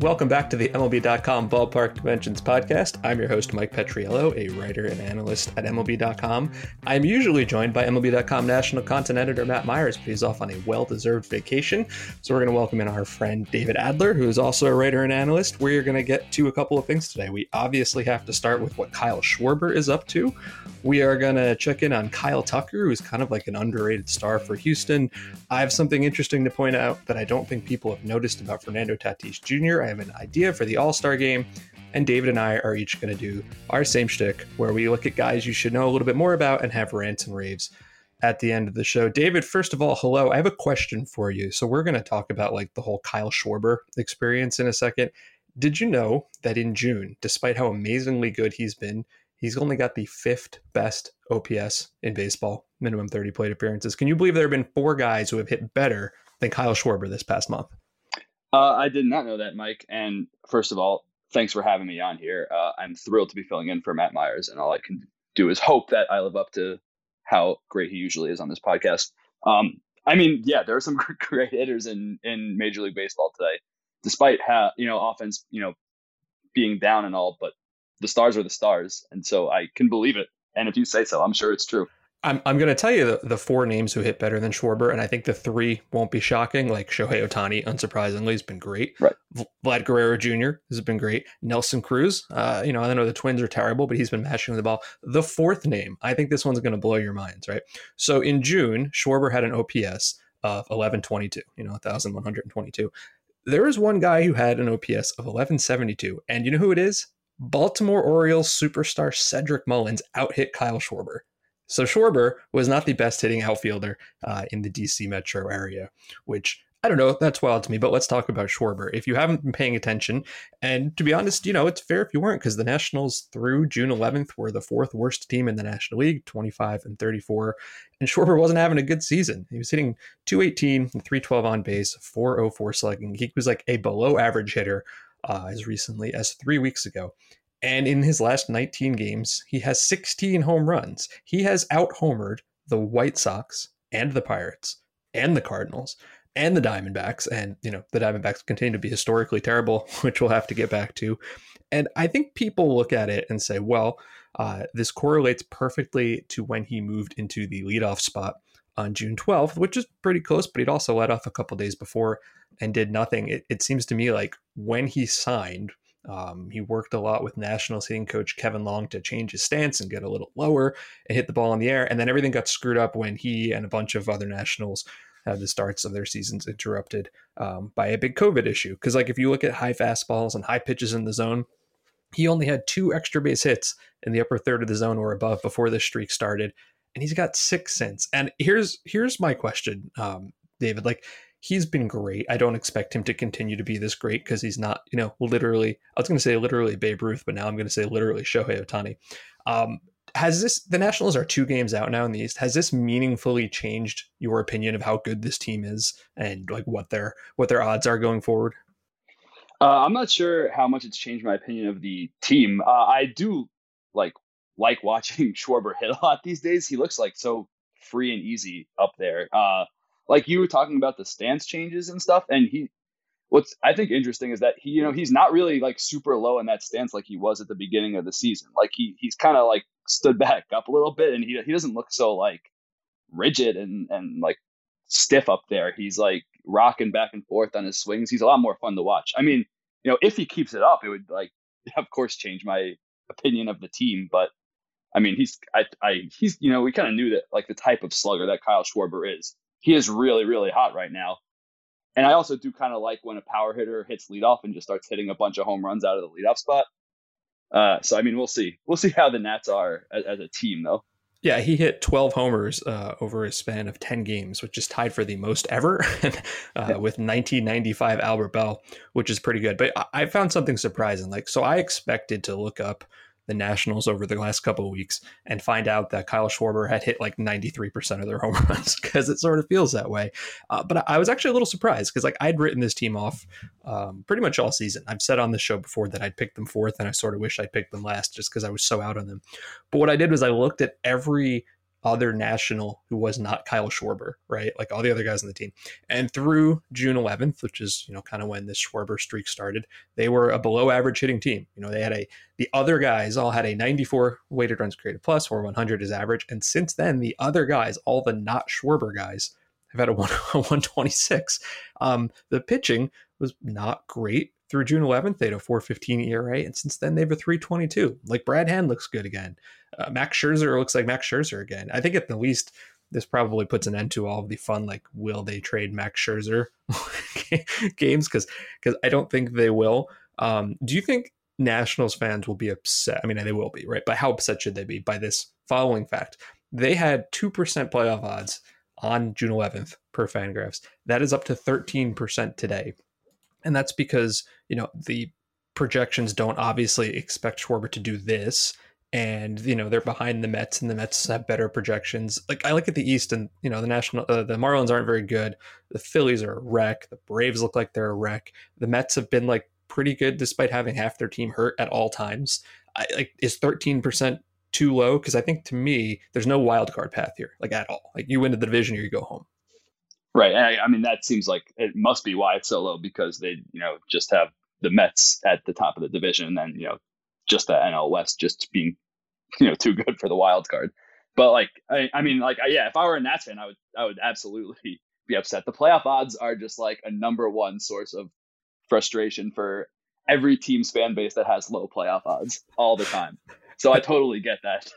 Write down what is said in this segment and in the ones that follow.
Welcome back to the MLB.com Ballpark Dimensions podcast. I'm your host, Mike Petriello, a writer and analyst at MLB.com. I'm usually joined by MLB.com national content editor Matt Myers, but he's off on a well deserved vacation. So we're going to welcome in our friend David Adler, who is also a writer and analyst. We're going to get to a couple of things today. We obviously have to start with what Kyle Schwarber is up to. We are going to check in on Kyle Tucker, who's kind of like an underrated star for Houston. I have something interesting to point out that I don't think people have noticed about Fernando Tatis Jr. I have an idea for the All Star game, and David and I are each going to do our same shtick where we look at guys you should know a little bit more about and have rants and raves at the end of the show. David, first of all, hello. I have a question for you. So we're going to talk about like the whole Kyle Schwarber experience in a second. Did you know that in June, despite how amazingly good he's been, He's only got the fifth best OPS in baseball, minimum 30 plate appearances. Can you believe there have been four guys who have hit better than Kyle Schwarber this past month? Uh, I did not know that, Mike. And first of all, thanks for having me on here. Uh, I'm thrilled to be filling in for Matt Myers, and all I can do is hope that I live up to how great he usually is on this podcast. Um, I mean, yeah, there are some great hitters in in Major League Baseball today, despite how you know offense, you know, being down and all. But the stars are the stars, and so I can believe it. And if you say so, I'm sure it's true. I'm, I'm going to tell you the, the four names who hit better than Schwarber, and I think the three won't be shocking. Like Shohei Ohtani, unsurprisingly, has been great. Right. Vlad Guerrero Jr. has been great. Nelson Cruz, uh, you know, I know the Twins are terrible, but he's been mashing the ball. The fourth name, I think this one's going to blow your minds, right? So in June, Schwarber had an OPS of 1122, you know, 1,122. There is one guy who had an OPS of 1172, and you know who it is? Baltimore Orioles superstar Cedric Mullins outhit Kyle Schwarber. So Schwarber was not the best hitting outfielder uh, in the DC metro area, which I don't know, that's wild to me, but let's talk about Schwarber. If you haven't been paying attention, and to be honest, you know, it's fair if you weren't, because the Nationals through June 11th were the fourth worst team in the National League, 25 and 34. And Schwarber wasn't having a good season. He was hitting 218 and 312 on base, 404 slugging. He was like a below average hitter uh, as recently as three weeks ago. And in his last 19 games, he has 16 home runs. He has out homered the White Sox and the Pirates and the Cardinals and the Diamondbacks. And, you know, the Diamondbacks continue to be historically terrible, which we'll have to get back to. And I think people look at it and say, well, uh, this correlates perfectly to when he moved into the leadoff spot on June 12th, which is pretty close, but he'd also let off a couple days before and did nothing. It, it, seems to me like when he signed, um, he worked a lot with Nationals hitting coach Kevin Long to change his stance and get a little lower and hit the ball in the air. And then everything got screwed up when he and a bunch of other Nationals had the starts of their seasons interrupted um, by a big COVID issue. Because, like, if you look at high fastballs and high pitches in the zone, he only had two extra base hits in the upper third of the zone or above before this streak started and he's got six since. And here's here's my question, um, David. Like he's been great. I don't expect him to continue to be this great because he's not, you know, literally. I was going to say literally Babe Ruth, but now I'm going to say literally Shohei Ohtani. Um, has this the Nationals are two games out now in the East? Has this meaningfully changed your opinion of how good this team is and like what their what their odds are going forward? Uh, I'm not sure how much it's changed my opinion of the team. Uh, I do like like watching Schwarber hit a lot these days. He looks like so free and easy up there. Uh, like you were talking about the stance changes and stuff, and he. What's I think interesting is that he, you know, he's not really like super low in that stance like he was at the beginning of the season. Like he he's kind of like stood back up a little bit, and he he doesn't look so like rigid and and like stiff up there. He's like rocking back and forth on his swings. He's a lot more fun to watch. I mean, you know, if he keeps it up, it would like, of course, change my opinion of the team. But I mean, he's I, I he's you know we kind of knew that like the type of slugger that Kyle Schwarber is. He is really really hot right now, and I also do kind of like when a power hitter hits leadoff and just starts hitting a bunch of home runs out of the leadoff spot. Uh, so I mean, we'll see. We'll see how the Nats are as, as a team, though. Yeah, he hit 12 homers uh, over a span of 10 games, which is tied for the most ever uh, with 1995 Albert Belle, which is pretty good. But I found something surprising. Like, so I expected to look up the Nationals over the last couple of weeks and find out that Kyle Schwarber had hit like 93% of their home runs because it sort of feels that way. Uh, but I was actually a little surprised because like I'd written this team off um, pretty much all season. I've said on the show before that I'd picked them fourth and I sort of wish I'd picked them last just because I was so out on them. But what I did was I looked at every other national who was not Kyle Schwarber, right? Like all the other guys on the team. And through June 11th, which is, you know, kind of when this Schwarber streak started, they were a below average hitting team. You know, they had a, the other guys all had a 94 weighted runs created plus or 100 is average. And since then, the other guys, all the not Schwarber guys, have had a, one, a 126. Um, the pitching was not great through June 11th, they had a 415 ERA, and since then they have a 322. Like Brad Hand looks good again. Uh, Max Scherzer looks like Max Scherzer again. I think at the least this probably puts an end to all of the fun like will they trade Max Scherzer games because because I don't think they will. Um, do you think Nationals fans will be upset? I mean, they will be right, but how upset should they be by this following fact? They had two percent playoff odds on June 11th per Fangraphs. That is up to 13% today and that's because you know the projections don't obviously expect Schwarber to do this, and you know they're behind the Mets, and the Mets have better projections. Like I look at the East, and you know the national, uh, the Marlins aren't very good. The Phillies are a wreck. The Braves look like they're a wreck. The Mets have been like pretty good despite having half their team hurt at all times. I, like is thirteen percent too low? Because I think to me, there's no wild card path here, like at all. Like you win the division or you go home. Right. I, I mean, that seems like it must be why it's so low because they, you know, just have the Mets at the top of the division, and then you know, just the NL West just being, you know, too good for the wild card. But like, I, I mean, like, yeah, if I were a Nats fan, I would, I would absolutely be upset. The playoff odds are just like a number one source of frustration for every team's fan base that has low playoff odds all the time. So I totally get that.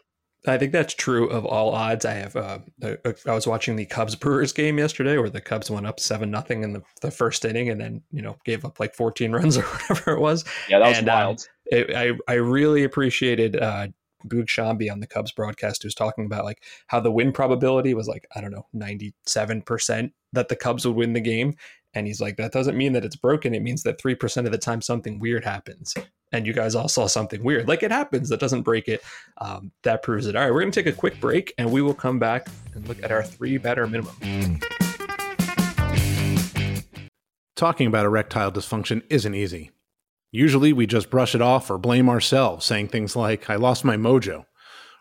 I think that's true of all odds. I have. Uh, I was watching the Cubs Brewers game yesterday, where the Cubs went up seven nothing in the, the first inning, and then you know gave up like fourteen runs or whatever it was. Yeah, that was and, uh, wild. Uh, it, I I really appreciated uh, Boog Sciambi on the Cubs broadcast, who's talking about like how the win probability was like I don't know ninety seven percent that the Cubs would win the game, and he's like that doesn't mean that it's broken. It means that three percent of the time something weird happens and you guys all saw something weird. Like it happens, that doesn't break it. Um, that proves it. All right, we're going to take a quick break and we will come back and look at our three batter minimum. Talking about erectile dysfunction isn't easy. Usually we just brush it off or blame ourselves, saying things like, I lost my mojo.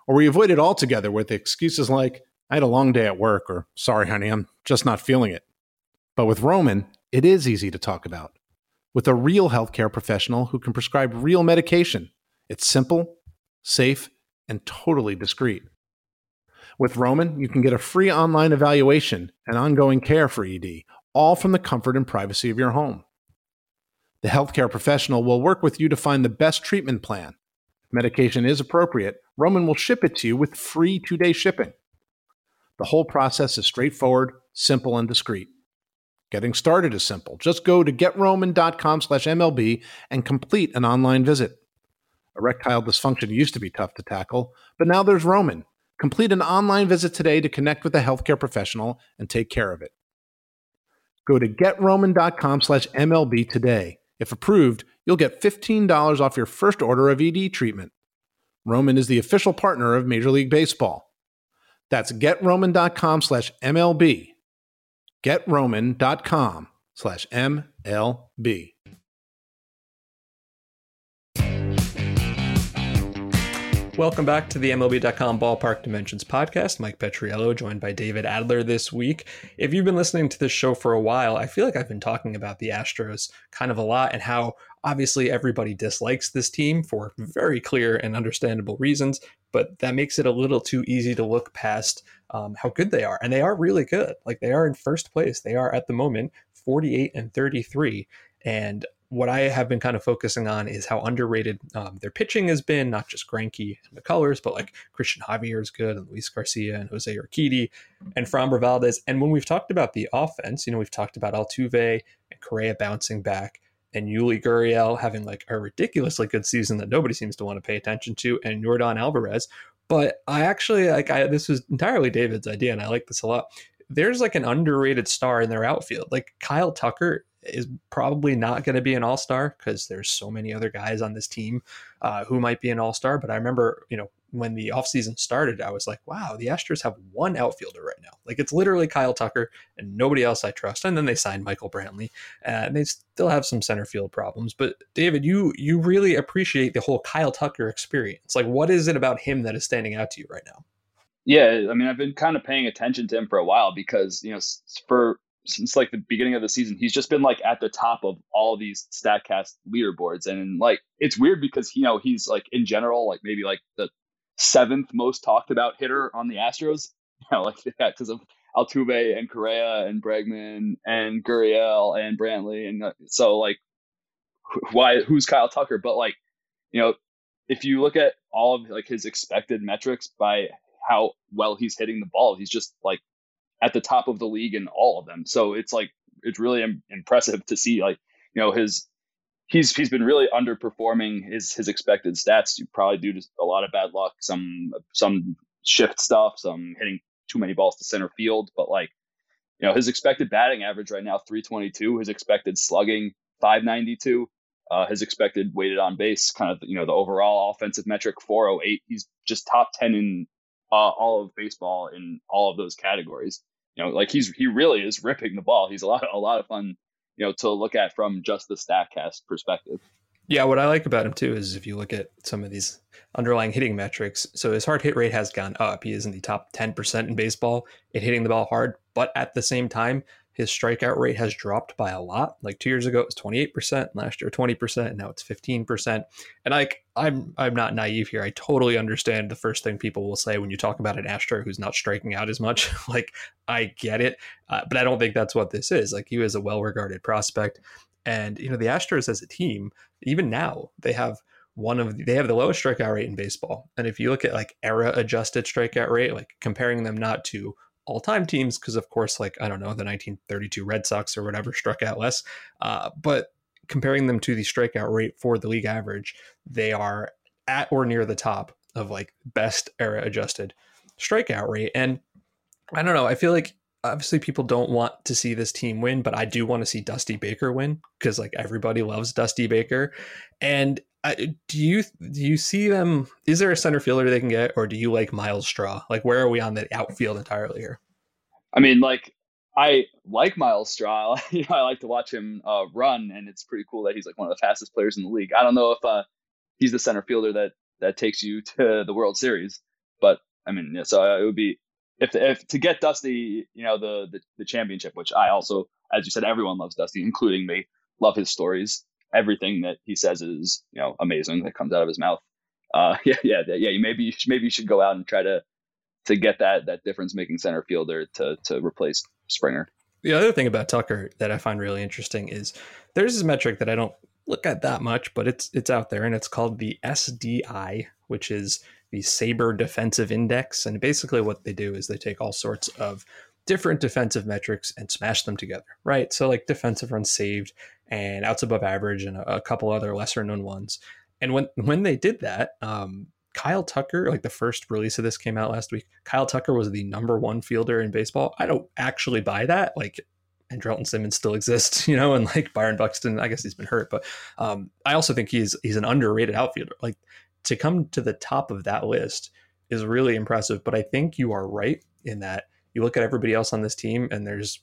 Or we avoid it altogether with excuses like, I had a long day at work, or sorry, honey, I'm just not feeling it. But with Roman, it is easy to talk about with a real healthcare professional who can prescribe real medication. It's simple, safe, and totally discreet. With Roman, you can get a free online evaluation and ongoing care for ED, all from the comfort and privacy of your home. The healthcare professional will work with you to find the best treatment plan. If medication is appropriate, Roman will ship it to you with free two day shipping. The whole process is straightforward, simple, and discreet. Getting started is simple. Just go to getroman.com slash MLB and complete an online visit. Erectile dysfunction used to be tough to tackle, but now there's Roman. Complete an online visit today to connect with a healthcare professional and take care of it. Go to getroman.com slash MLB today. If approved, you'll get $15 off your first order of ED treatment. Roman is the official partner of Major League Baseball. That's getroman.com slash MLB getroman.com slash MLB. Welcome back to the MLB.com Ballpark Dimensions podcast. Mike Petriello, joined by David Adler this week. If you've been listening to this show for a while, I feel like I've been talking about the Astros kind of a lot and how obviously everybody dislikes this team for very clear and understandable reasons, but that makes it a little too easy to look past um, how good they are. And they are really good. Like they are in first place. They are at the moment 48 and 33. And what I have been kind of focusing on is how underrated um, their pitching has been, not just Greinke and McCullers, but like Cristian Javier is good, and Luis Garcia and Jose Urquidy and Framber Valdez. And when we've talked about the offense, you know, we've talked about Altuve and Correa bouncing back and Yuli Gurriel having like a ridiculously good season that nobody seems to want to pay attention to, and Yordan Alvarez. But I actually like I this was entirely David's idea, and I like this a lot. There's like an underrated star in their outfield. Like Kyle Tucker is probably not going to be an all star because there's so many other guys on this team uh, who might be an all star. But I remember, you know, when the offseason started, I was like, wow, the Astros have one outfielder right now. Like it's literally Kyle Tucker and nobody else I trust. And then they signed Michael Brantley, uh, and they still have some center field problems. But David, you you really appreciate the whole Kyle Tucker experience. Like, what is it about him that is standing out to you right now? Yeah, I mean, I've been kind of paying attention to him for a while because you know, for since like the beginning of the season, he's just been like at the top of all these Statcast leaderboards, and like it's weird because you know he's like in general like maybe like the seventh most talked about hitter on the Astros. You know, like that because of Altuve and Correa and Bregman and Gurriel and Brantley, and uh, so like why who's Kyle Tucker? But like you know, if you look at all of like his expected metrics by how well he's hitting the ball, he's just like at the top of the league in all of them. So it's like it's really Im- impressive to see like you know his he's he's been really underperforming his his expected stats probably due to a lot of bad luck, some some shift stuff, some hitting too many balls to center field, but like you know his expected batting average right now 322, his expected slugging 592. Uh, his expected weighted on base, kind of you know the overall offensive metric 408. He's just top 10 in uh, all of baseball in all of those categories you know, like he's he really is ripping the ball. He's a lot a lot of fun, you know, to look at from just the Statcast perspective. Yeah, what I like about him too is if you look at some of these underlying hitting metrics, so his hard hit rate has gone up. He is in the top 10% in baseball in hitting the ball hard, but at the same time, his strikeout rate has dropped by a lot. Like two years ago, it was 28%, last year 20%, and now it's 15%. And like I'm I'm not naive here. I totally understand the first thing people will say when you talk about an Astro who's not striking out as much. like I get it, uh, but I don't think that's what this is. Like he was a well-regarded prospect, and you know the Astros as a team, even now they have one of the, they have the lowest strikeout rate in baseball. And if you look at like era adjusted strikeout rate, like comparing them not to all time teams because, of course, like I don't know, the 1932 Red Sox or whatever struck out less. Uh, but comparing them to the strikeout rate for the league average, they are at or near the top of like best era adjusted strikeout rate. And I don't know, I feel like obviously people don't want to see this team win, but I do want to see Dusty Baker win because like everybody loves Dusty Baker. And I, do you do you see them? Is there a center fielder they can get, or do you like Myles Straw? Like, where are we on the outfield entirely here? I mean, like I like Myles Straw. you know, I like to watch him uh, run, and it's pretty cool that he's like one of the fastest players in the league. I don't know if uh, he's the center fielder that that takes you to the World Series, but I mean, yeah, so it would be if if to get Dusty, you know, the, the the championship, which I also, as you said, everyone loves Dusty, including me. Love his stories everything that he says is you know amazing that comes out of his mouth. Uh, yeah, yeah, yeah. Maybe you should, maybe you should go out and try to to get that that difference making center fielder to to replace Springer. The other thing about Tucker that I find really interesting is there's this metric that I don't look at that much, but it's it's out there and it's called the SDI, which is the SABR Defensive Index. And basically, what they do is they take all sorts of different defensive metrics and smash them together, right? So, like defensive runs saved, and outs above average and a, a couple other lesser known ones. And when when they did that, um, Kyle Tucker, like the first release of this came out last week, Kyle Tucker was the number one fielder in baseball. I don't actually buy that. Like Andrelton Simmons still exists, you know, and like Byron Buxton, I guess he's been hurt, but um, I also think he's he's an underrated outfielder. Like to come to the top of that list is really impressive. But I think you are right in that you look at everybody else on this team, and there's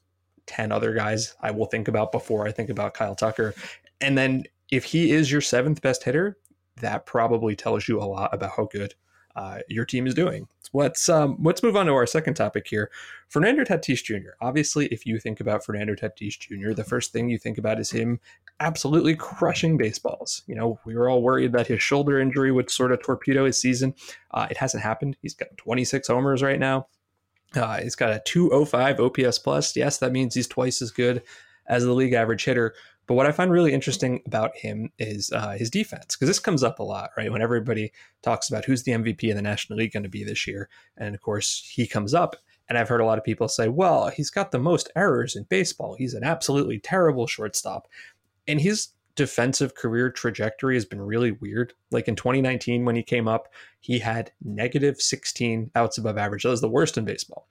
10 other guys I will think about before I think about Kyle Tucker. And then if he is your seventh best hitter, that probably tells you a lot about how good uh, your team is doing. Let's um, let's move on to our second topic here. Fernando Tatis Jr. Obviously, if you think about Fernando Tatis Jr., the first thing you think about is him absolutely crushing baseballs. You know, we were all worried that his shoulder injury would sort of torpedo his season. Uh, it hasn't happened. He's got 26 homers right now Uh, he's got a 205 OPS plus. Yes, that means he's twice as good as the league average hitter. But what I find really interesting about him is uh, his defense, because this comes up a lot, right? When everybody talks about who's the MVP in the National League going to be this year. And of course, he comes up. And I've heard a lot of people say, well, he's got the most errors in baseball. He's an absolutely terrible shortstop. And his defensive career trajectory has been really weird. Like in 2019, when he came up, he had negative 16 outs above average. That was the worst in baseball.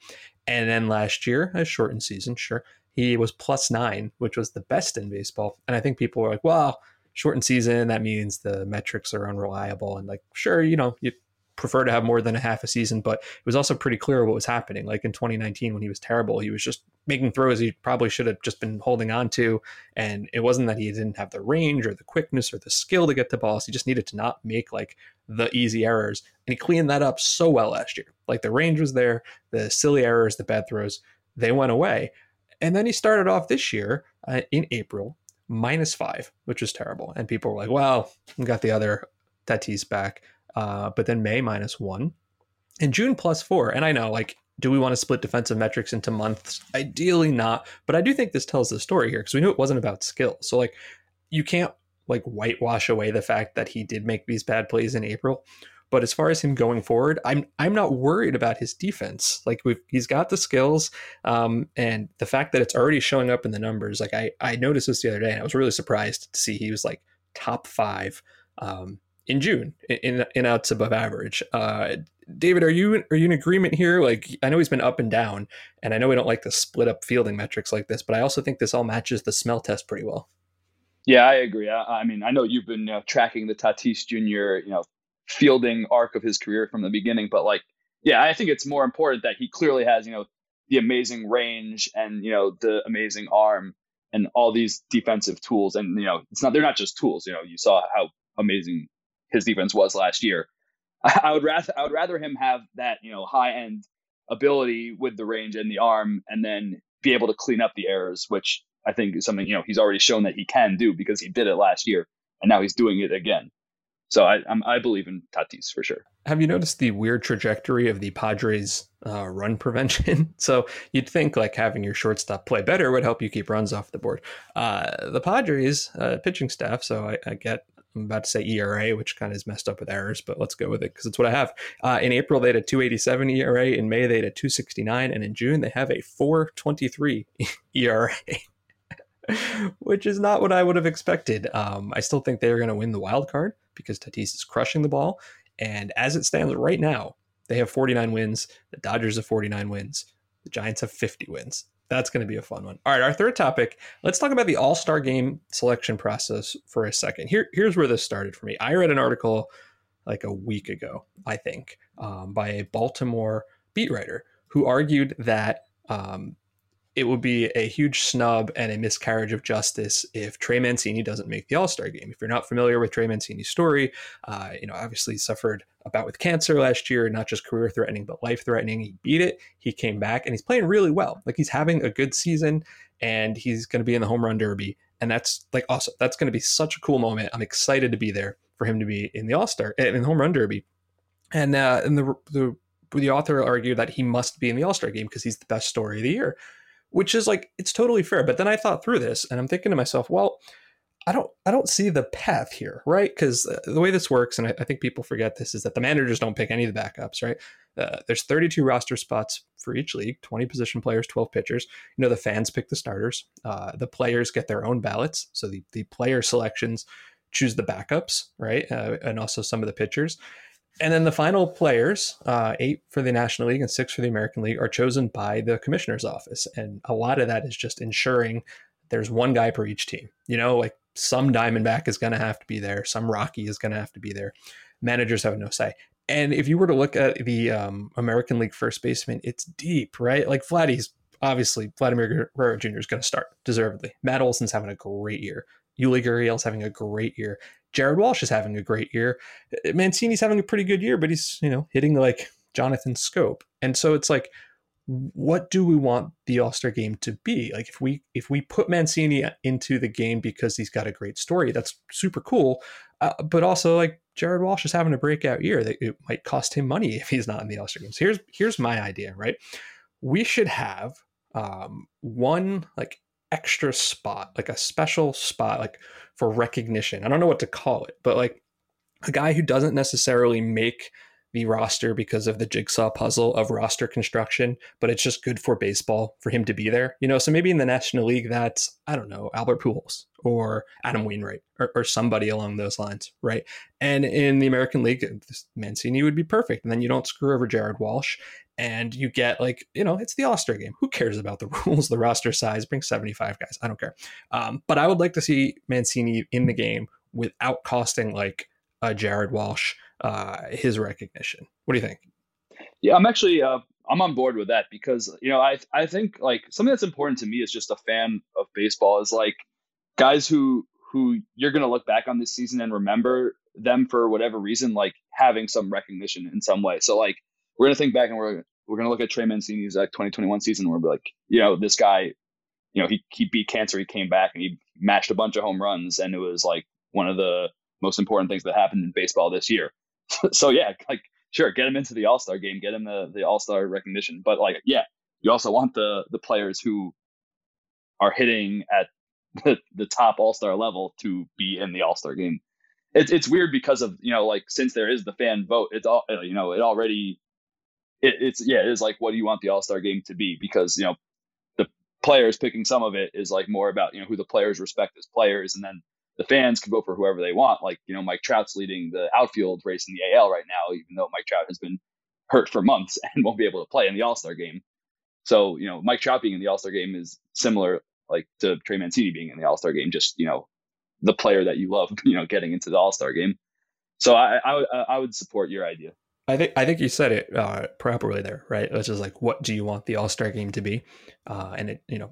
And then last year, a shortened season, sure, he was plus nine, which was the best in baseball. And I think people were like, well, shortened season, that means the metrics are unreliable. And like, sure, you know, you prefer to have more than a half a season, but it was also pretty clear what was happening. Like in 2019, when he was terrible, he was just making throws he probably should have just been holding on to. And it wasn't that he didn't have the range or the quickness or the skill to get the balls. He just needed to not make like the easy errors. And he cleaned that up so well last year. Like the range was there, the silly errors, the bad throws, they went away. And then he started off this year uh, in April, minus five, which was terrible. And people were like, well, we got the other Tatis back. Uh, but then May minus one and June plus four. And I know, like, do we want to split defensive metrics into months? Ideally not. But I do think this tells the story here because we knew it wasn't about skill. So, like, you can't like whitewash away the fact that he did make these bad plays in April. But as far as him going forward, I'm I'm not worried about his defense. Like we've he's got the skills, um, and the fact that it's already showing up in the numbers. Like I I noticed this the other day, and I was really surprised to see he was like top five um, in June in in outs above average. Uh, David, are you are you in agreement here? Like I know he's been up and down, and I know we don't like to split up fielding metrics like this, but I also think this all matches the smell test pretty well. Yeah, I agree. I, I mean, I know you've been you know, tracking the Tatis Jr. you know fielding arc of his career from the beginning. But like, yeah, I think it's more important that he clearly has, you know, the amazing range and, you know, the amazing arm and all these defensive tools. And, you know, it's not, they're not just tools, you know, you saw how amazing his defense was last year. I would rather, I would rather him have that, you know, high end ability with the range and the arm and then be able to clean up the errors, which I think is something, you know, he's already shown that he can do because he did it last year and now he's doing it again. So I I'm, i believe in Tatis for sure. Have you noticed the weird trajectory of the Padres' uh, run prevention? so you'd think like having your shortstop play better would help you keep runs off the board. Uh, the Padres uh, pitching staff. So I, I get I'm about to say ERA, which kind of is messed up with errors, but let's go with it because it's what I have. Uh, in April, they had a 287 ERA. In May, they had a 269. And in June, they have a 423 ERA. which is not what I would have expected. Um, I still think they're going to win the wild card because Tatis is crushing the ball. And as it stands right now, they have 49 wins. The Dodgers have 49 wins. The Giants have 50 wins. That's going to be a fun one. All right, our third topic. Let's talk about the All Star Game selection process for a second. Here, here's where this started for me. I read an article like a week ago, I think, um, by a Baltimore beat writer who argued that um, it would be a huge snub and a miscarriage of justice if Trey Mancini doesn't make the All Star game. If you're not familiar with Trey Mancini's story, uh, you know, obviously he suffered a bout with cancer last year, not just career threatening, but life threatening. He beat it, he came back, and he's playing really well. Like he's having a good season and he's going to be in the home run derby. And that's like awesome. That's going to be such a cool moment. I'm excited to be there for him to be in the All Star, and in the home run derby. And, uh, and the, the, the author argued that he must be in the All Star game because he's the best story of the year which is like it's totally fair. But then I thought through this and I'm thinking to myself, well, I don't I don't see the path here, right? Because uh, the way this works, and I, I, think people forget this, is that the managers don't pick any of the backups, right? Uh, there's 32 roster spots for each league, 20 position players, 12 pitchers. You know, the fans pick the starters. Uh, the players get their own ballots, so the the player selections choose the backups, right, uh, and also some of the pitchers. And then the final players, uh, eight for the National League and six for the American League, are chosen by the commissioner's office. And a lot of that is just ensuring there's one guy per each team. You know, like some Diamondback is going to have to be there, some Rocky is going to have to be there. Managers have no say. And if you were to look at the um, American League first baseman, it's deep, right? Like Vladdy's obviously Vladimir Guerrero Jr. is going to start deservedly. Matt Olson's having a great year. Yuli Gurriel's having a great year. Jared Walsh is having a great year. Mancini's having a pretty good year, but he's, you know, hitting like Jonathan Schoop. And so it's like, what do we want the All-Star game to be? Like if we if we put Mancini into the game because he's got a great story, that's super cool. Uh, but also like Jared Walsh is having a breakout year. That it might cost him money if he's not in the All-Star game. So here's here's my idea, right? we should have um, one like extra spot, like a special spot, like for recognition. I don't know what to call it, but like a guy who doesn't necessarily make the roster because of the jigsaw puzzle of roster construction, but it's just good for baseball for him to be there. You know, so maybe in the National League, that's, I don't know, Albert Pujols or Adam Wainwright or, or somebody along those lines, right? And in the American League, Mancini would be perfect. And then you don't screw over Jared Walsh and you get like, you know, it's the All Star game. Who cares about the rules, the roster size? Bring 75 guys. I don't care. Um, but I would like to see Mancini in the game without costing like a Jared Walsh uh, his recognition. What do you think? Yeah, I'm actually uh, I'm on board with that because you know I I think like something that's important to me is just a fan of baseball is like guys who who you're gonna look back on this season and remember them for whatever reason like having some recognition in some way. So like we're gonna think back and we're we're gonna look at Trey Mancini's uh, like 2021 season where we're like you know this guy you know he he beat cancer he came back and he mashed a bunch of home runs and it was like one of the most important things that happened in baseball this year so yeah, like sure, get him into the All Star game, get him the the All Star recognition. But like, yeah, you also want the the players who are hitting at the, the top All Star level to be in the All Star game. It's it's weird because of you know like since there is the fan vote, it's all you know it already it, it's yeah it is like what do you want the All Star game to be because you know the players picking some of it is like more about you know who the players respect as players and then the fans can vote for whoever they want. Like, you know, Mike Trout's leading the outfield race in the AL right now, even though Mike Trout has been hurt for months and won't be able to play in the All Star game. So, you know, Mike Trout being in the All Star game is similar like to Trey Mancini being in the All Star game, just, you know, the player that you love, you know, getting into the All Star game. So I, I, I would support your idea. I think I think you said it uh, properly there, right? Which is like, what do you want the All Star game to be? Uh, and it, you know,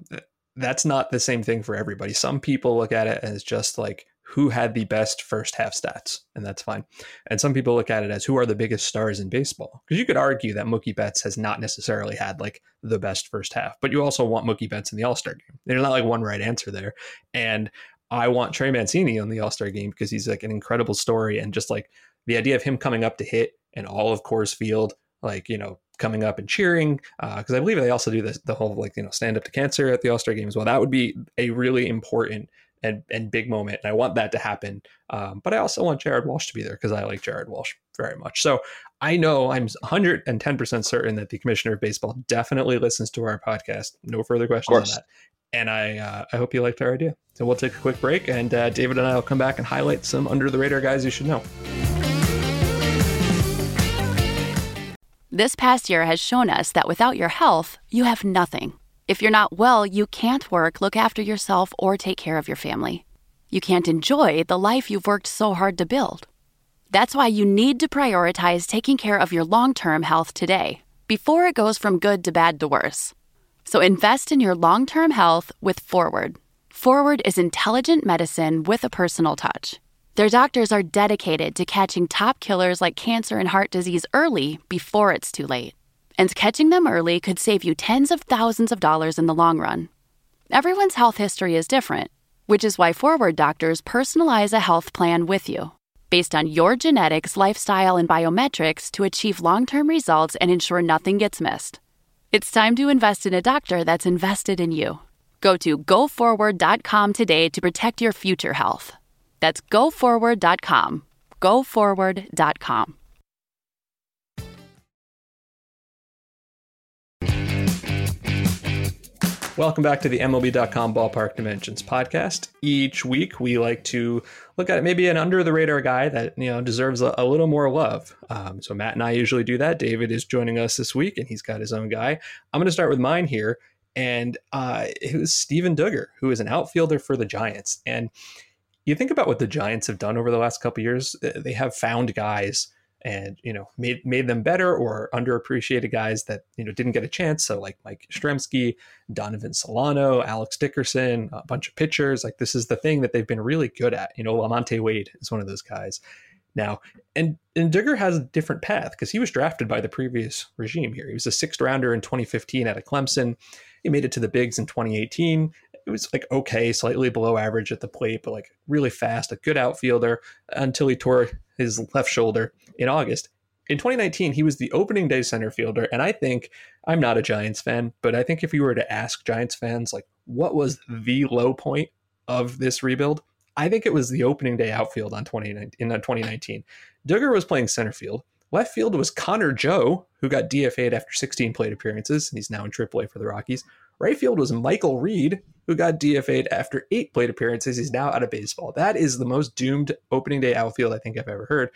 that's not the same thing for everybody. Some people look at it as just like who had the best first half stats, and that's fine. And some people look at it as who are the biggest stars in baseball. Because you could argue that Mookie Betts has not necessarily had like the best first half, but you also want Mookie Betts in the All Star game. There's not like one right answer there. And I want Trey Mancini on the All Star game because he's like an incredible story and just like the idea of him coming up to hit and all of Coors Field, like, you know, coming up and cheering because uh, I believe they also do this the whole like you know stand up to cancer at the All Star game as well. That would be a really important and, and big moment, and I want that to happen. Um, but I also want Jared Walsh to be there because I like Jared Walsh very much. So I know I'm 110 percent certain that the Commissioner of Baseball definitely listens to our podcast. No further questions on that. And I uh, I hope you liked our idea. So we'll take a quick break, and uh, David and I will come back and highlight some under the radar guys you should know. This past year has shown us that without your health, you have nothing. If you're not well, you can't work, look after yourself, or take care of your family. You can't enjoy the life you've worked so hard to build. That's why you need to prioritize taking care of your long term health today, before it goes from good to bad to worse. So invest in your long term health with Forward. Forward is intelligent medicine with a personal touch. Their doctors are dedicated to catching top killers like cancer and heart disease early before it's too late. And catching them early could save you tens of thousands of dollars in the long run. Everyone's health history is different, which is why Forward doctors personalize a health plan with you based on your genetics, lifestyle, and biometrics to achieve long term results and ensure nothing gets missed. It's time to invest in a doctor that's invested in you. Go to goforward.com today to protect your future health. That's goforward.com. Goforward.com. Welcome back to the MLB.com Ballpark Dimensions podcast. Each week, we like to look at maybe an under the radar guy that you know deserves a, a little more love. Um, so Matt and I usually do that. David is joining us this week, and he's got his own guy. I'm going to start with mine here, and uh, it was Steven Duggar, who is an outfielder for the Giants, and you think about what the Giants have done over the last couple years. Uh, they have found guys and you know made made them better or underappreciated guys that you know didn't get a chance. So like Mike Yastrzemski, Donovan Solano, Alex Dickerson, a bunch of pitchers. Like this is the thing that they've been really good at. You know, LaMonte Wade is one of those guys now. And and Duggar has a different path because he was drafted by the previous regime here. He was a sixth rounder in 2015 out of Clemson. He made it to the bigs in 2018 it was like okay, slightly below average at the plate, but like really fast, a good outfielder until he tore his left shoulder in August. in 2019, he was the opening day center fielder. And I think I'm not a Giants fan, but I think if you were to ask Giants fans, like, what was the low point of this rebuild? I think it was the opening day outfield on 2019, in uh, 2019. Duggar was playing center field. Left field was Connor Joe, who got DFA'd after 16 plate appearances, and he's now in AAA for the Rockies. Right field was Michael Reed, who got DFA'd after eight plate appearances. He's now out of baseball. That is the most doomed opening day outfield I think I've ever heard.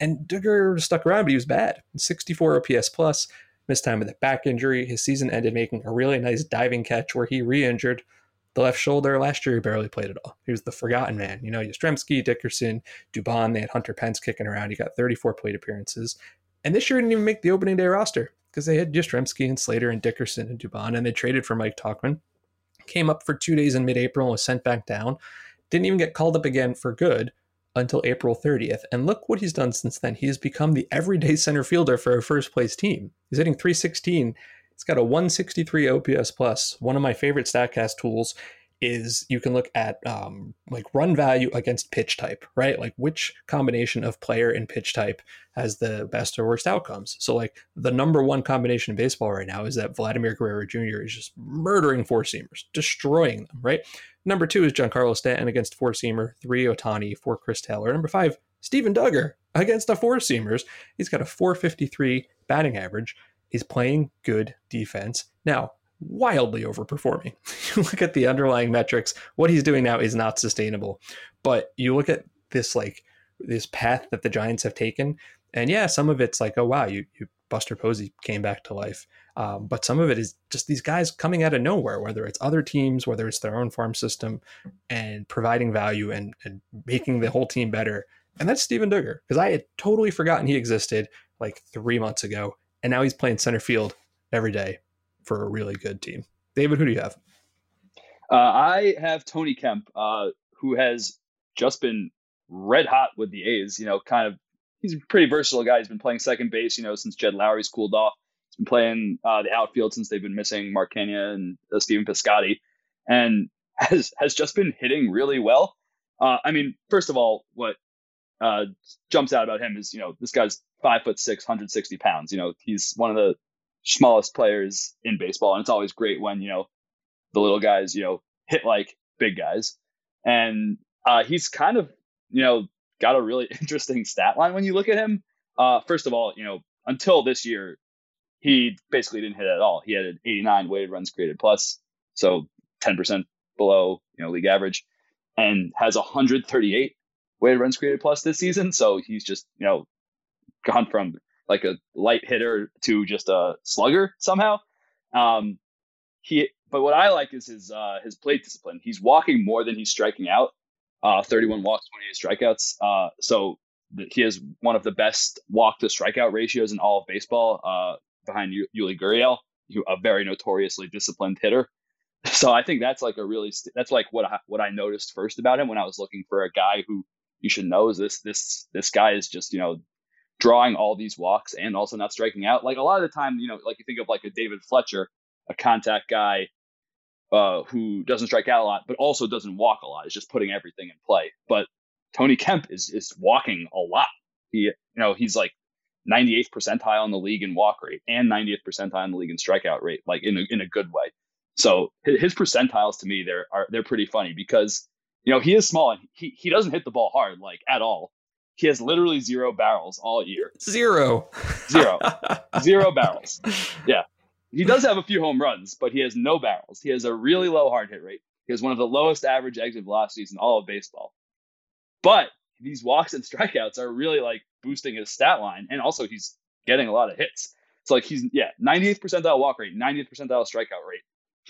And Duggar stuck around, but he was bad. 64 OPS plus, missed time with a back injury. His season ended making a really nice diving catch where he re-injured the left shoulder. Last year, he barely played at all. He was the forgotten man. You know, Yastrzemski, Dickerson, Dubon, they had Hunter Pence kicking around. He got 34 plate appearances. And this year didn't even make the opening day roster because they had Yastrzemski and Slater and Dickerson and Dubon, and they traded for Mike Tauchman. Came up for two days in mid April and was sent back down. Didn't even get called up again for good until April 30th. And look what he's done since then. He has become the everyday center fielder for a first place team. He's hitting 316. It's got a 163 OPS plus. One of my favorite StatCast tools is you can look at um, like run value against pitch type, right? Like which combination of player and pitch type has the best or worst outcomes. So like the number one combination in baseball right now is that Vladimir Guerrero Jr. is just murdering four seamers, destroying them, right? Number two is Giancarlo Stanton against four seamer, three Ohtani, four Chris Taylor. Number five, Steven Duggar against the four seamers. He's got a 453 batting average. He's playing good defense. Now, wildly overperforming. you look at the underlying metrics, what he's doing now is not sustainable. But you look at this like this path that the Giants have taken, and yeah, some of it's like, oh wow, you, you Buster Posey came back to life. Um, but some of it is just these guys coming out of nowhere, whether it's other teams, whether it's their own farm system, and providing value and, and making the whole team better. And that's Steven Duggar, because I had totally forgotten he existed like three months ago. And now he's playing center field every day for a really good team. David, who do you have? Uh, I have Tony Kemp, uh, who has just been red hot with the A's. You know, kind of he's a pretty versatile guy. He's been playing second base, you know, since Jed Lowrie's cooled off. He's been playing uh, the outfield since they've been missing Mark Canha and uh, Stephen Piscotty, and has has just been hitting really well. Uh, I mean, first of all, what uh, jumps out about him is you know this guy's five foot six, 160 pounds. You know, he's one of the smallest players in baseball, and it's always great when you know the little guys you know hit like big guys, and uh, he's kind of you know got a really interesting stat line when you look at him. Uh, first of all, you know until this year, he basically didn't hit at all. He had an 89 weighted runs created plus, so 10% below you know league average, and has 138 weighted runs created plus this season. So he's just you know gone from like a light hitter to just a slugger somehow. Um, he, but what I like is his uh, his plate discipline. He's walking more than he's striking out. Uh, 31 walks, 28 strikeouts. Uh, so th- he has one of the best walk to strikeout ratios in all of baseball, uh, behind Yuli Gurriel, who a very notoriously disciplined hitter. So I think that's like a really st- that's like what I, what I noticed first about him when I was looking for a guy who you should know is this this this guy is just you know drawing all these walks and also not striking out. Like a lot of the time, you know, like you think of like a David Fletcher, a contact guy uh, who doesn't strike out a lot, but also doesn't walk a lot. Is just putting everything in play. But Tony Kemp is is walking a lot. He, you know, he's like 98th percentile in the league in walk rate and 90th percentile in the league in strikeout rate, like in a, in a good way. So his percentiles to me they're are they're pretty funny because you know he is small and he he doesn't hit the ball hard like at all. He has literally zero barrels all year. Zero. Zero. zero barrels. Yeah. He does have a few home runs, but he has no barrels. He has a really low hard hit rate. He has one of the lowest average exit velocities in all of baseball. But these walks and strikeouts are really like boosting his stat line, and also he's getting a lot of hits. It's like he's yeah, 98th percentile walk rate, 90th percentile strikeout rate,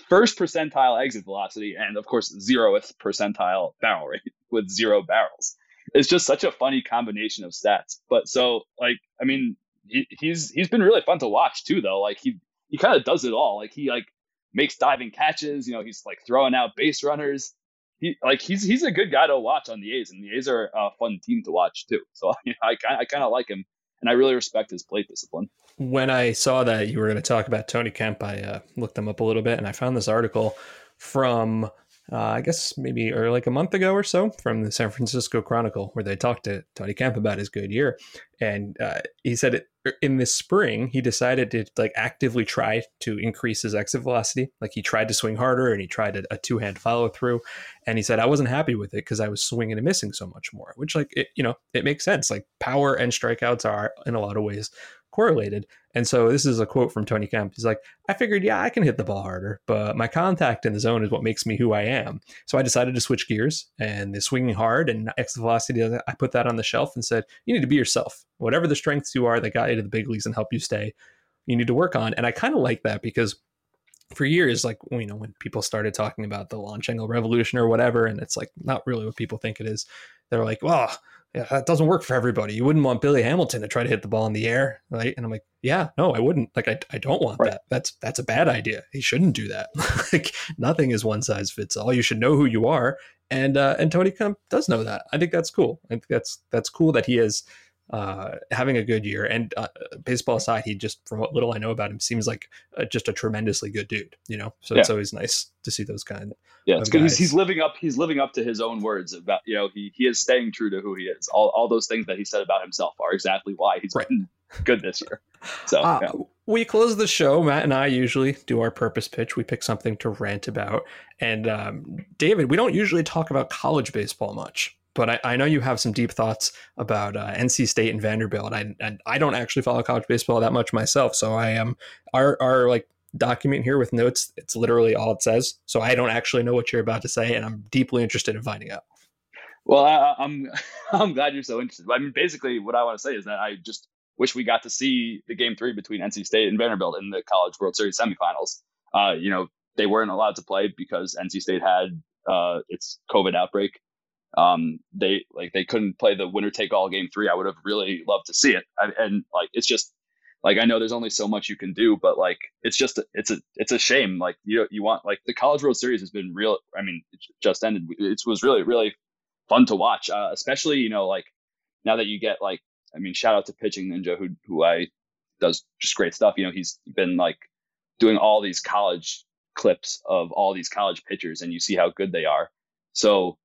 first percentile exit velocity, and of course zeroth percentile barrel rate with zero barrels it's just such a funny combination of stats. But so like I mean he, he's he's been really fun to watch too though. Like he he kind of does it all. Like he like makes diving catches. You know he's like throwing out base runners. He like he's he's a good guy to watch on the A's, and the A's are a fun team to watch too. So you know, I I kind of like him, and I really respect his plate discipline. When I saw that you were going to talk about Tony Kemp, I uh, looked him up a little bit, and I found this article from uh, I guess maybe or like a month ago or so from the San Francisco Chronicle, where they talked to Tony Kemp about his good year, and uh, he said it, er, in the spring he decided to like actively try to increase his exit velocity. Like he tried to swing harder and he tried a, a two hand follow through, and he said I wasn't happy with it because I was swinging and missing so much more. Which like it, you know it makes sense. Like power and strikeouts are in a lot of ways correlated. And so this is a quote from Tony Kemp. He's like, I figured, yeah, I can hit the ball harder, but my contact in the zone is what makes me who I am. So I decided to switch gears and the swinging hard and exit velocity, I put that on the shelf and said, you need to be yourself. Whatever the strengths you are that got you to the big leagues and help you stay, you need to work on. And I kind of like that because for years, like you know, when people started talking about the launch angle revolution or whatever, and it's like not really what people think it is. They're like, well, yeah, that doesn't work for everybody. You wouldn't want Billy Hamilton to try to hit the ball in the air, right? And I'm like, yeah, no, I wouldn't. Like, I, I don't want right. that. That's that's a bad idea. He shouldn't do that. like, nothing is one size fits all. You should know who you are, and uh, and Tony Kemp does know that. I think that's cool. I think that's that's cool that he is uh, having a good year. And uh, baseball aside, he just, from what little I know about him, seems like uh, just a tremendously good dude. You know, so yeah. it's always nice to see those kind. Of, yeah, it's good. He's, he's, living up. He's living up to his own words about you know he he is staying true to who he is. All all those things that he said about himself are exactly why he's right. been good this year. So uh, yeah. we close the show. Matt and I usually do our purpose pitch. We pick something to rant about. And um, David, we don't usually talk about college baseball much but I, I, know you have some deep thoughts about uh, NC State and Vanderbilt. I, and I don't actually follow college baseball that much myself, so I am our our like document here with notes. It's literally all it says, so I don't actually know what you're about to say, and I'm deeply interested in finding out. Well, I, I'm I'm glad you're so interested. I mean, basically, what I want to say is that I just wish we got to see the game three between NC State and Vanderbilt in the College World Series semifinals. Uh, you know, they weren't allowed to play because NC State had uh, its COVID outbreak um, they like they couldn't play the winner take all game three. I would have really loved to see it. I, and like it's just like I know there's only so much you can do, but like it's just it's a it's a shame. Like you you want like the College World Series has been real. I mean, it just ended. It was really really fun to watch, uh, especially you know like now that you get like I mean, shout out to Pitching Ninja who who I does just great stuff. You know, he's been like doing all these college clips of all these college pitchers, and you see how good they are. So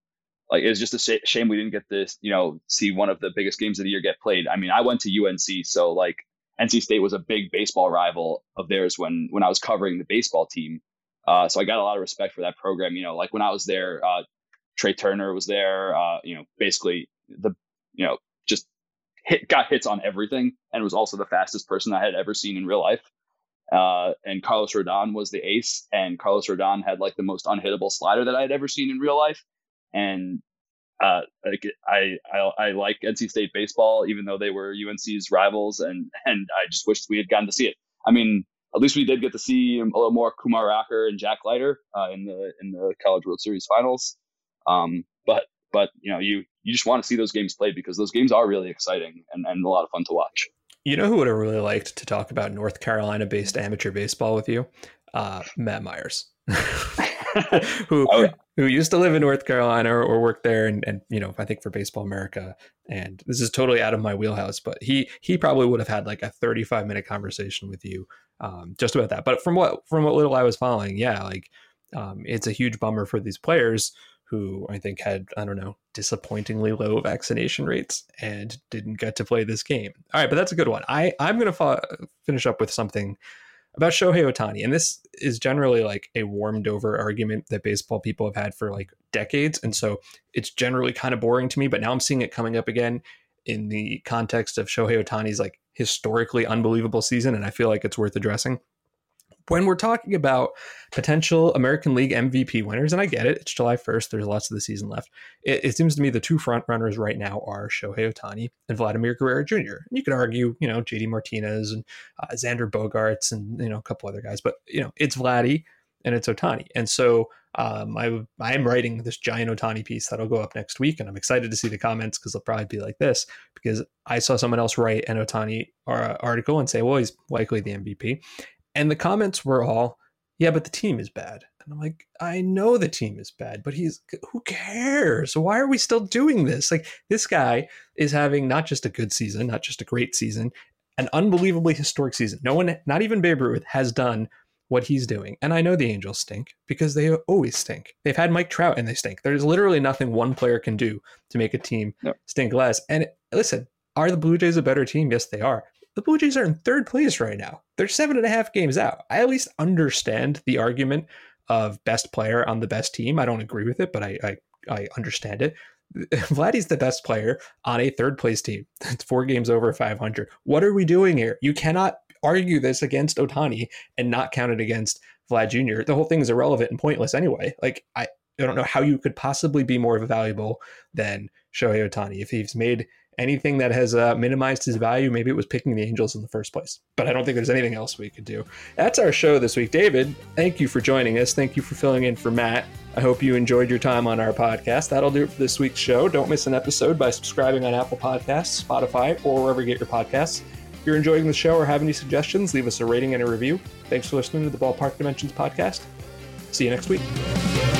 like it's just a shame we didn't get this, you know, see one of the biggest games of the year get played. I mean, I went to UNC, so like NC State was a big baseball rival of theirs when when I was covering the baseball team. Uh, so I got a lot of respect for that program. You know, like when I was there, uh, Trea Turner was there. Uh, you know, basically the you know just hit got hits on everything, and was also the fastest person I had ever seen in real life. Uh, and Carlos Rodon was the ace, and Carlos Rodon had like the most unhittable slider that I had ever seen in real life and uh, I, I I like NC State baseball, even though they were UNC's rivals, and and I just wish we had gotten to see it. I mean, at least we did get to see a little more Kumar Rocker and Jack Leiter uh, in the in the College World Series finals. Um, but but you know you you just want to see those games played because those games are really exciting and, and a lot of fun to watch. You know who would have really liked to talk about North Carolina based amateur baseball with you? Uh, Matt Myers. who oh, who used to live in North Carolina or, or work there, and, and you know, I think for Baseball America. And this is totally out of my wheelhouse, but he he probably would have had like a 35 minute conversation with you um, just about that. But from what from what little I was following, yeah, like um, it's a huge bummer for these players who I think had, I don't know, disappointingly low vaccination rates and didn't get to play this game. All right, but that's a good one. I, I'm going to fo- finish up with something about Shohei Ohtani. And this is generally like a warmed over argument that baseball people have had for like decades. And so it's generally kind of boring to me, but now I'm seeing it coming up again in the context of Shohei Ohtani's like historically unbelievable season. And I feel like it's worth addressing when we're talking about potential American League MVP winners, and I get it, it's July 1st, there's lots of the season left. It, it seems to me the two front runners right now are Shohei Ohtani and Vladimir Guerrero Jr. And you could argue, you know, JD Martinez and uh, Xander Bogaerts and, you know, a couple other guys, but, you know, it's Vladdy and it's Ohtani. And so um, I, I am writing this giant Ohtani piece that'll go up next week, and I'm excited to see the comments because they'll probably be like this because I saw someone else write an Ohtani uh, article and say, well, he's likely the MVP. And the comments were all, yeah, but the team is bad. And I'm like, I know the team is bad, but he's who cares? Why are we still doing this? Like this guy is having not just a good season, not just a great season, an unbelievably historic season. No one, not even Babe Ruth, has done what he's doing. And I know the Angels stink because they always stink. They've had Mike Trout and they stink. There's literally nothing one player can do to make a team stink less. And listen, are the Blue Jays a better team? Yes, they are. The Blue Jays are in third place right now. They're seven and a half games out. I at least understand the argument of best player on the best team. I don't agree with it, but I I, I understand it. Vladdy's the best player on a third place team. It's four games over 500. What are we doing here? You cannot argue this against Ohtani and not count it against Vlad Jr. The whole thing is irrelevant and pointless anyway. Like I, I don't know how you could possibly be more valuable than Shohei Ohtani if he's made anything that has uh, minimized his value. Maybe it was picking the Angels in the first place, but I don't think there's anything else we could do. That's our show this week, David. Thank you for joining us. Thank you for filling in for Matt. I hope you enjoyed your time on our podcast. That'll do it for this week's show. Don't miss an episode by subscribing on Apple Podcasts, Spotify, or wherever you get your podcasts. If you're enjoying the show or have any suggestions, leave us a rating and a review. Thanks for listening to the Ballpark Dimensions podcast. See you next week.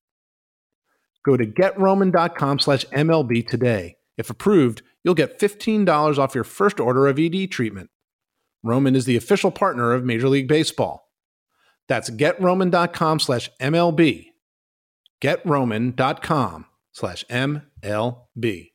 Go to getroman.com slash MLB today. If approved, you'll get $15 off your first order of ED treatment. Roman is the official partner of Major League Baseball. That's getroman.com slash MLB. Getroman.com slash MLB.